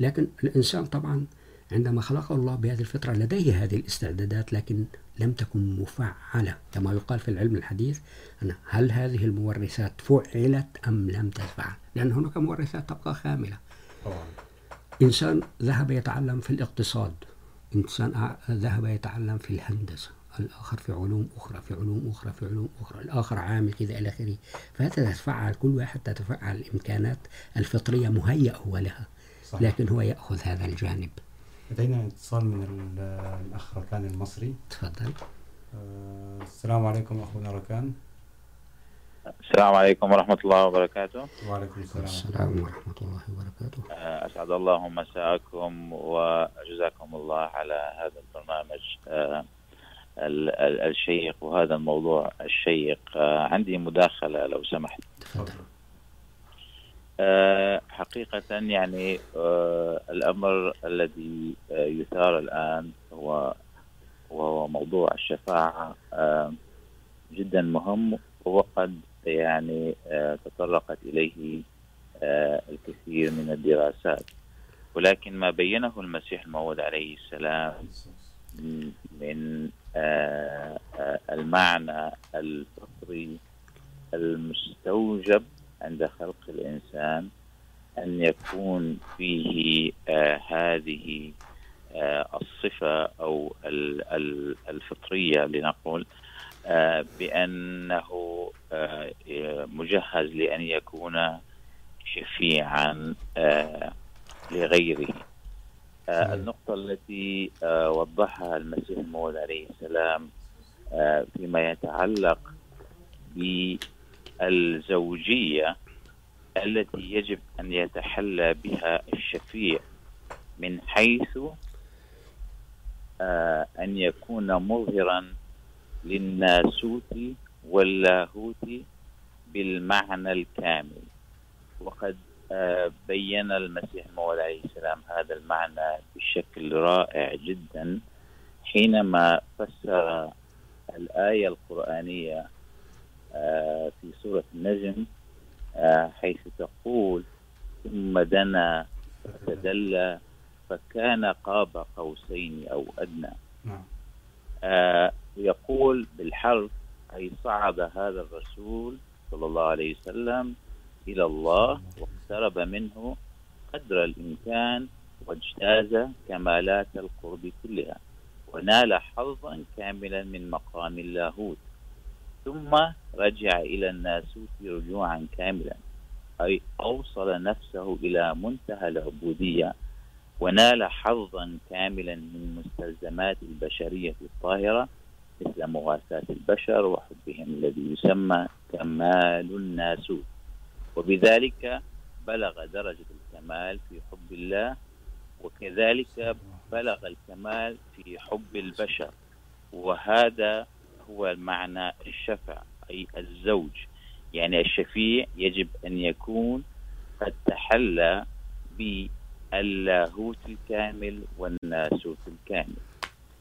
لكن الإنسان طبعا عندما خلقه الله بهذه الفطرة لديه هذه الاستعدادات لكن لم تكن مفعلة كما يقال في العلم الحديث أن هل هذه المورثات فعلت أم لم تفعل؟ لأن هناك مورثات تبقى خاملة. طبعا. إنسان ذهب يتعلم في الاقتصاد. إنسان ذهب يتعلم في الهندسة. الآخر في علوم أخرى في علوم أخرى في علوم أخرى. الآخر عامل كذا إلى آخره. فهذا تتفعل كل واحد تتفعل الإمكانات الفطرية مهيئة هو لها. صحيح. لكن هو يأخذ هذا الجانب. لدينا اتصال من الأخ ركان المصري. تفضل. السلام عليكم أخونا ركان. السلام عليكم ورحمة الله وبركاته. وعليكم السلام. السلام ورحمة الله وبركاته. آه، أسعد الله مساءكم وجزاكم الله على هذا البرنامج. آه، ال- ال- الشيق وهذا الموضوع الشيق. عندي مداخلة لو سمحت. تفضل. حقيقة يعني الأمر الذي يثار الآن هو، وهو موضوع الشفاعة جدا مهم، وقد يعني تطرقت إليه الكثير من الدراسات. ولكن ما بينه المسيح الموعود عليه السلام من المعنى الفطري المستوجب عند خلق الإنسان أن يكون فيه آه، هذه آه، الصفة أو ال- ال- الفطرية لنقول آه، بأنه مجهز لأن يكون شفيعا لغيره. النقطة التي وضحها المسيح الموعود عليه السلام فيما يتعلق بالزوجية التي يجب أن يتحلى بها الشفيع من حيث آه، أن يكون مظهرا للناسوت واللاهوت بالمعنى الكامل. وقد آه، بين المسيح الموعود عليه السلام هذا المعنى بشكل رائع جدا حينما فسر الآية القرآنية في سورة النجم حيث تقول ثم دنا فتدلى فكان قاب قوسين أو أدنى. يقول بالحرف أي صعد هذا الرسول صلى الله عليه وسلم إلى الله واقترب منه قدر الإمكان واجتاز كمالات القرب كلها ونال حظا كاملا من مقام اللاهوت. ثم رجع إلى الناسوت رجوعا كاملا أي أوصل نفسه إلى منتهى العبودية ونال حظا كاملا من مستلزمات البشرية الطاهرة مثل مواساة البشر وحبهم الذي يسمى كمال الناسوت وبذلك بلغ درجة الكمال في حب الله، وكذلك بلغ الكمال في حب البشر. وهذا هو معنى الشفع أي الزوج. يعني الشفيع يجب أن يكون قد تحلى باللاهوت الكامل والناسوت الكامل.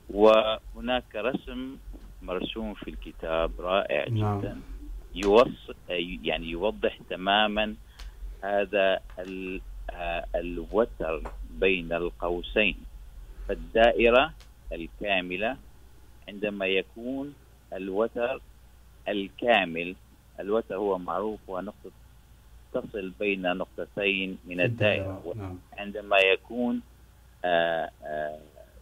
وهناك رسم مرسوم في الكتاب رائع. جدا. يوص يعني يوضح تماما هذا ال- الوتر بين القوسين. فالدائرة الكاملة عندما يكون الوتر الكامل. الوتر هو معروف هو نقطة تصل بين نقطتين من الدائرة. عندما يكون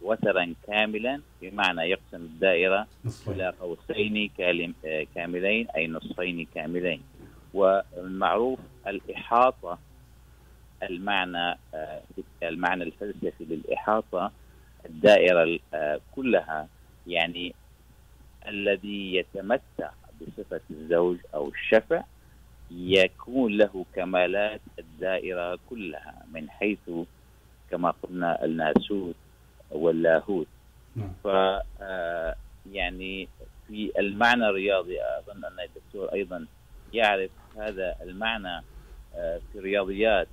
وترا كاملا بمعنى يقسم الدائرة إلى قوسين كاملين أي نصفين كاملين. والمعروف الإحاطة المعنى المعنى الفلسفي للإحاطة الدائرة كلها يعني الذي يتمتع بصفة الزوج أو الشفع يكون له كمالات الدائرة كلها من حيث كما قلنا الناسوت واللاهوت. ف يعني في المعنى الرياضي اظن ان الدكتور ايضا يعرف هذا المعنى في الرياضيات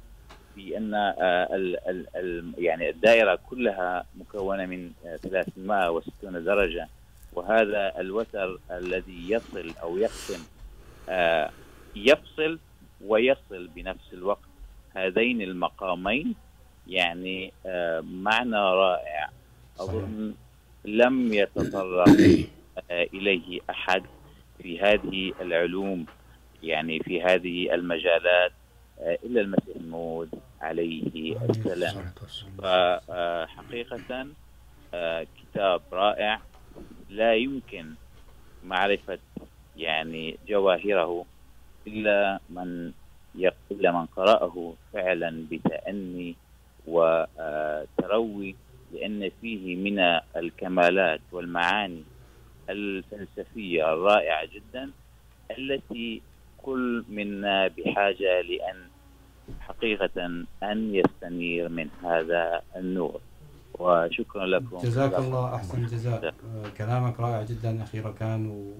في ال يعني الدائره كلها مكونه من آه، 360 درجه وهذا الوتر الذي يصل او يقسم يفصل ويصل بنفس الوقت. هذين المقامين يعني معنى رائع. أظن لم يتطرق آه، إليه أحد في هذه العلوم يعني في هذه المجالات إلا المسيح الموعود عليه السلام. آه، كتاب رائع. لا يمكن معرفة يعني جواهره إلا من إلا من قرأه فعلا بتأني وتروي لأن فيه من الكمالات والمعاني الفلسفية الرائعة جدا التي كل منا بحاجة لأن حقيقة أن يستنير من هذا النور. وشكرا لكم جزاك الله أحسن جزاء كلامك رائع جدا أخي ركان و-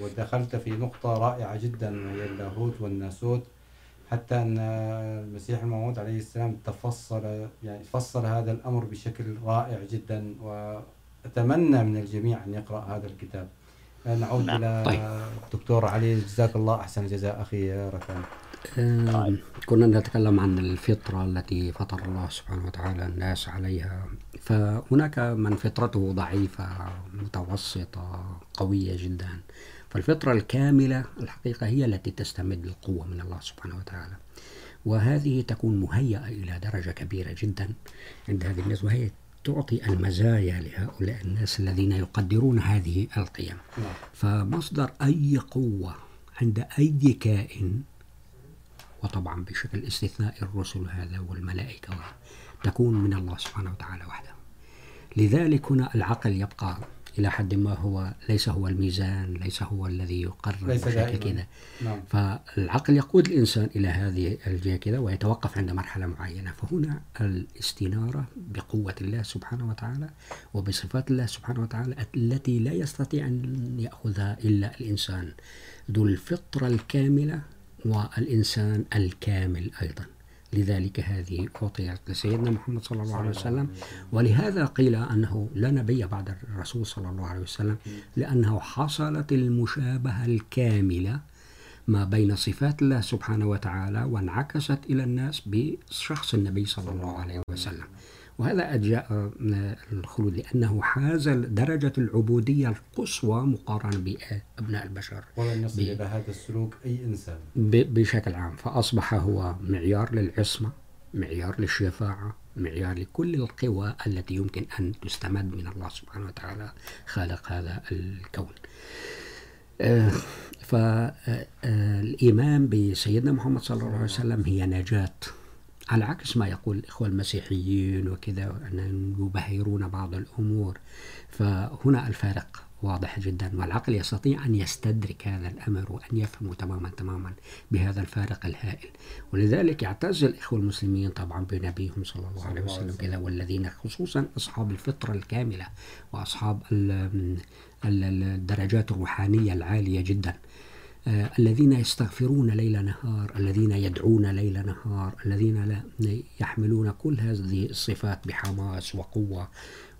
ودخلت في نقطة رائعة جدا وهي اللاهوت والناسوت. حتى أن المسيح الموعود عليه السلام تفصل يعني فصل هذا الأمر بشكل رائع جدا. وأتمنى من الجميع أن يقرأ هذا الكتاب. نعود نعم. إلى طيب. الدكتور علي. جزاك الله أحسن جزاء أخي ركان كنا نتكلم عن الفطرة التي فطر الله سبحانه وتعالى الناس عليها. فهناك من فطرته ضعيفة متوسطة قوية جدا. فالفطرة الكاملة الحقيقة هي التي تستمد القوة من الله سبحانه وتعالى. وهذه تكون مهيئة إلى درجة كبيرة جدا عند هذه الناس وهي تعطي المزايا لهؤلاء الناس الذين يقدرون هذه القيم. فمصدر أي قوة عند أي كائن وطبعا بشكل استثناء الرسل هذا والملائكة تكون من الله سبحانه وتعالى وحده. لذلك هنا العقل يبقى إلى حد ما هو ليس هو الميزان ليس هو الذي يقرر بشكل. كذا. نعم. فالعقل يقود الإنسان إلى هذه الجهة كذا ويتوقف عند مرحلة معينة. فهنا الاستنارة بقوة الله سبحانه وتعالى وبصفات الله سبحانه وتعالى التي لا يستطيع أن يأخذها إلا الإنسان. ذو الفطرة الكاملة والإنسان الكامل أيضا. لذلك هذه أعطيت لسيدنا محمد صلى الله عليه وسلم. ولهذا قيل أنه لا نبي بعد الرسول صلى الله عليه وسلم لأنه حصلت المشابهة الكاملة ما بين صفات الله سبحانه وتعالى وانعكست إلى الناس بشخص النبي صلى الله عليه وسلم. وهذا أجاء الخلود لأنه حاز درجة العبودية القصوى مقارنة بأبناء البشر. ولن يصل إلى هذا السلوك أي إنسان. بشكل عام فأصبح هو معيار للعصمة معيار للشفاعة معيار لكل القوى التي يمكن أن تستمد من الله سبحانه وتعالى خالق هذا الكون. فالإيمان بسيدنا محمد صلى الله عليه وسلم هي نجاة. على عكس ما يقول الإخوة المسيحيين وكذا أن يبهرون بعض الأمور. فهنا الفارق واضح جدا والعقل يستطيع أن يستدرك هذا الأمر وأن يفهمه تماما تماما بهذا الفارق الهائل. ولذلك يعتز الإخوة المسلمين طبعا بنبيهم صلى الله عليه وسلم كذا والذين خصوصا أصحاب الفطرة الكاملة وأصحاب ال- ال- الدرجات الروحانية العالية جدا. الذين يستغفرون ليل نهار الذين يدعون ليل نهار الذين لا يحملون كل هذه الصفات بحماس وقوة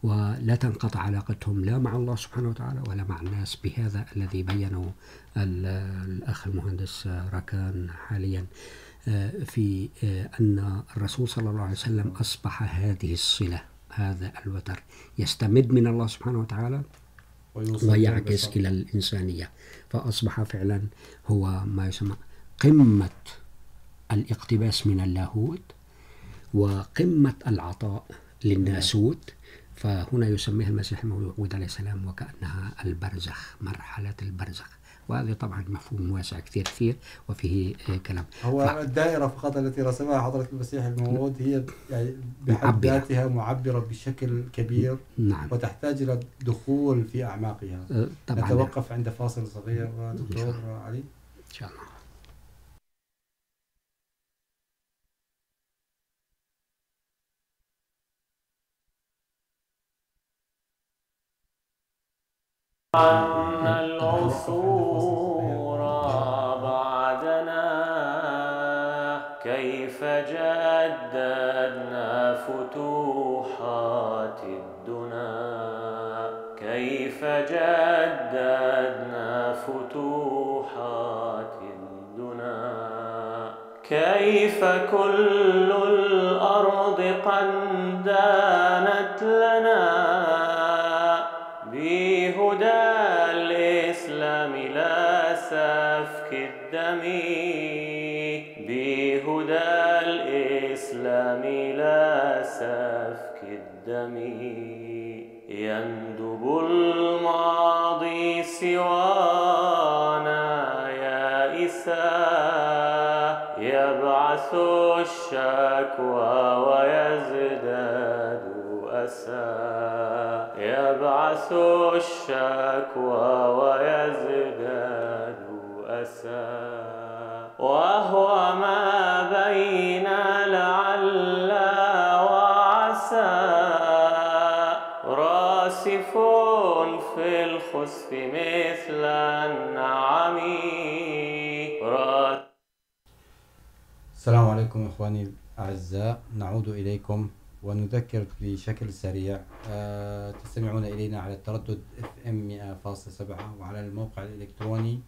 ولا تنقطع علاقتهم لا مع الله سبحانه وتعالى ولا مع الناس بهذا الذي بينه ال- الأخ المهندس آه، راكان حاليا في أن الرسول صلى الله عليه وسلم أصبح هذه الصلة هذا الوتر يستمد من الله سبحانه وتعالى ويعكس. إلى الإنسانية فأصبح فعلا هو ما يسمى قمة الاقتباس من اللاهوت وقمة العطاء للناسوت. فهنا يسميها المسيح الموعود عليه السلام وكأنها البرزخ، مرحلة البرزخ. وهذا طبعا مفهوم واسع كثير كثير وفيه كلام. هو ف- الدائرة فقط التي رسمها حضرة المسيح الموعود هي يعني بحد. ذاتها معبرة بشكل كبير نعم. وتحتاج إلى الدخول في أعماقها. طبعا. نتوقف عند فاصل صغير دكتور علي. إن شاء الله. أن العصور بعدنا. كيف جددنا فتوحات الدنا. كيف جددنا فتوحات الدنا. كيف كل التقوى ويزداد أسا يبعث الشكوى ويزداد أسا وهو ما بين لعل وعسى. راسف في الخسف مثل النعم. السلام علیکم اخوانی الأعزاء نعود إليكم ونذكر بشكل سريع تستمعون إلينا على التردد FM 100.7 وعلى الموقع الإلكتروني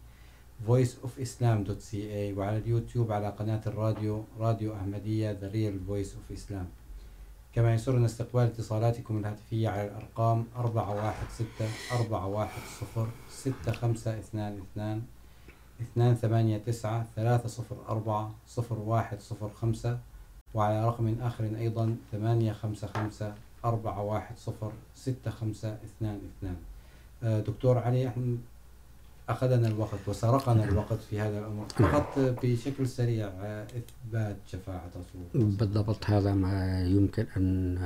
voiceofislam.ca وعلى اليوتيوب على قناة الراديو، راديو أحمدية، The Real Voice of Islam. كما يسرنا استقبال اتصالاتكم الهاتفية على الأرقام 416 410 6522 289 304 0105 وعلى رقم آخر أيضا 855 410 6522 آه، دكتور علي احنا أخذنا الوقت وسرقنا الوقت في هذا الأمر. فقط بشكل سريع إثبات شفاعة رسول الله بالضبط هذا ما يمكن أن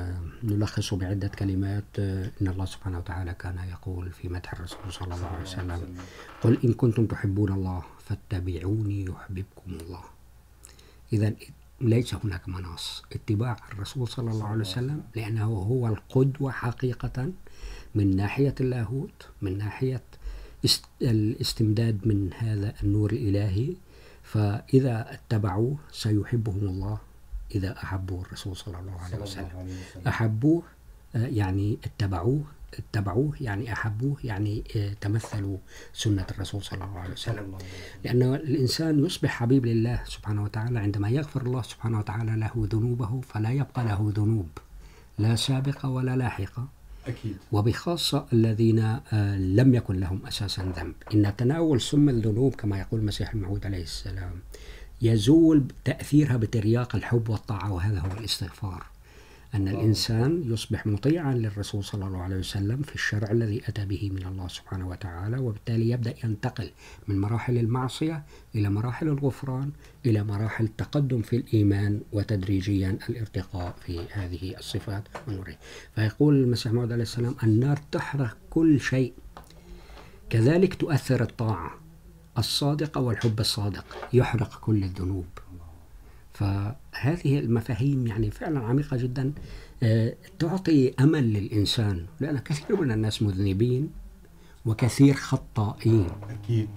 نلخص بعدة كلمات. إن الله سبحانه وتعالى كان يقول في مدح الرسول صلى الله عليه وسلم قل إن كنتم تحبون الله فاتبعوني يحببكم الله. إذا ليس هناك مناص. اتباع الرسول صلى الله عليه وسلم لأنه هو القدوة حقيقة من ناحية اللاهوت من ناحية است- الاستمداد من هذا النور الإلهي. فإذا اتبعوه سيحبهم الله إذا أحبوا الرسول صلى الله عليه وسلم. أحبوه يعني اتبعوه اتبعوه يعني أحبوه يعني تمثلوا سنة الرسول صلى الله عليه صلى وسلم الله عليه. وسلم لأن الإنسان يصبح حبيب لله سبحانه وتعالى عندما يغفر الله سبحانه وتعالى له ذنوبه فلا يبقى له ذنوب لا سابقة ولا لاحقة أكيد. وبخاصة الذين لم يكن لهم أساسا ذنب. إن تناول سم الذنوب كما يقول المسيح الموعود عليه السلام يزول تأثيرها بترياق الحب والطاعة وهذا هو الاستغفار. أن الإنسان يصبح مطيعا للرسول صلى الله عليه وسلم في الشرع الذي أتى به من الله سبحانه وتعالى، وبالتالي يبدأ ينتقل من مراحل المعصية إلى مراحل الغفران، إلى مراحل التقدم في الإيمان وتدريجيا الارتقاء في هذه الصفات والنورية فيقول المسيح موعود عليه السلام النار تحرق كل شيء. كذلك تؤثر الطاعة الصادقة والحب الصادق، يحرق كل الذنوب. فهذه المفاهيم يعني فعلا عميقة جدا تعطي أمل للإنسان لأن كثير من الناس مذنبين وكثير خطائين. أكيد.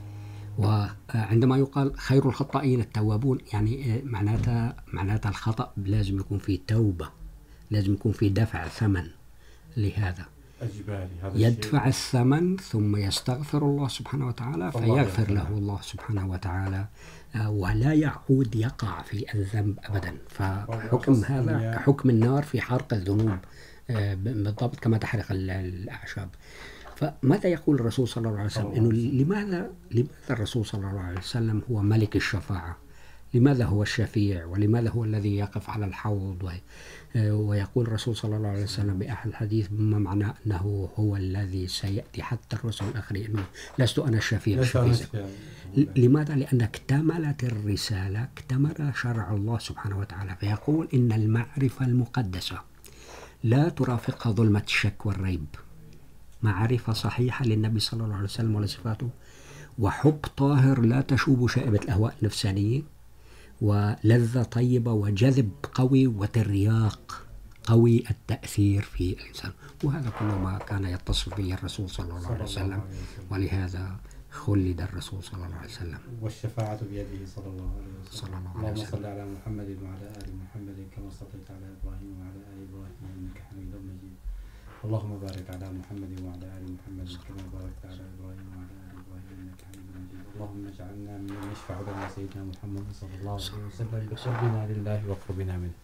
وعندما يقال خير الخطائين التوابون يعني معناتها معناتها الخطأ لازم يكون فيه توبة لازم يكون فيه دفع ثمن لهذا. يدفع الثمن ثم يستغفر الله سبحانه وتعالى فيغفر يغفر له له. الله سبحانه وتعالى ولا يعود يقع في الذنب أبدا. فحكم هذا كحكم النار في حرق الذنوب بالضبط كما تحرق ال- الأعشاب. فماذا يقول الرسول صلى الله عليه وسلم؟ إنه لماذا لماذا الرسول صلى الله عليه وسلم هو ملك الشفاعة؟ لماذا هو الشفيع؟ ولماذا هو الذي يقف على الحوض؟ ويقول الرسول صلى الله عليه وسلم بأحد الحديث بما معناه أنه هو الذي سيأتي حتى الرسل الآخرين؟ إنه لست أنا الشفيع. لماذا؟ لأن اكتملت الرسالة اكتمل شرع الله سبحانه وتعالى فيقول إن المعرفة المقدسة لا ترافقها ظلمة الشك والريب. معرفة صحيحة للنبي صلى الله عليه وسلم ولصفاته وحب طاهر لا تشوب شائبة الأهواء النفسانية. ولذة طيبة وجذب قوي وترياق قوي التأثير في الإنسان. وهذا كله ما كان يتصف به الرسول صلى الله عليه وسلم. عليه وسلم. ولهذا خلد الرسول صلى الله عليه وسلم. والشفاعة بيده صلى الله عليه وسلم. صلى الله عليه اللهم وسلم. صل على محمد وعلى آل محمد كما صليت على إبراهيم وعلى آل إبراهيم إنك حميد مجيد. اللهم بارك على محمد وعلى آل محمد كما باركت على إبراهيم. اللهم اجعلنا ممن يشفع لنا سيدنا محمد صلى الله عليه وسلم. بقربنا لله وقربنا منه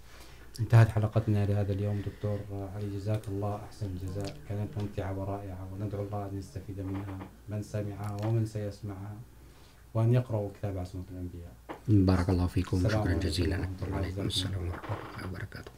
انتهت حلقتنا لهذا اليوم دكتور. علي جزاك الله أحسن الجزاء كانت ممتعة ورائعة وندعو الله أن يستفيد منها. من سمعها ومن سيسمعها وأن يقرأوا كتاب عصمة الأنبياء. بارك الله فيكم. شكرا جزيلا. وعليكم. السلام ورحمة الله وبركاته.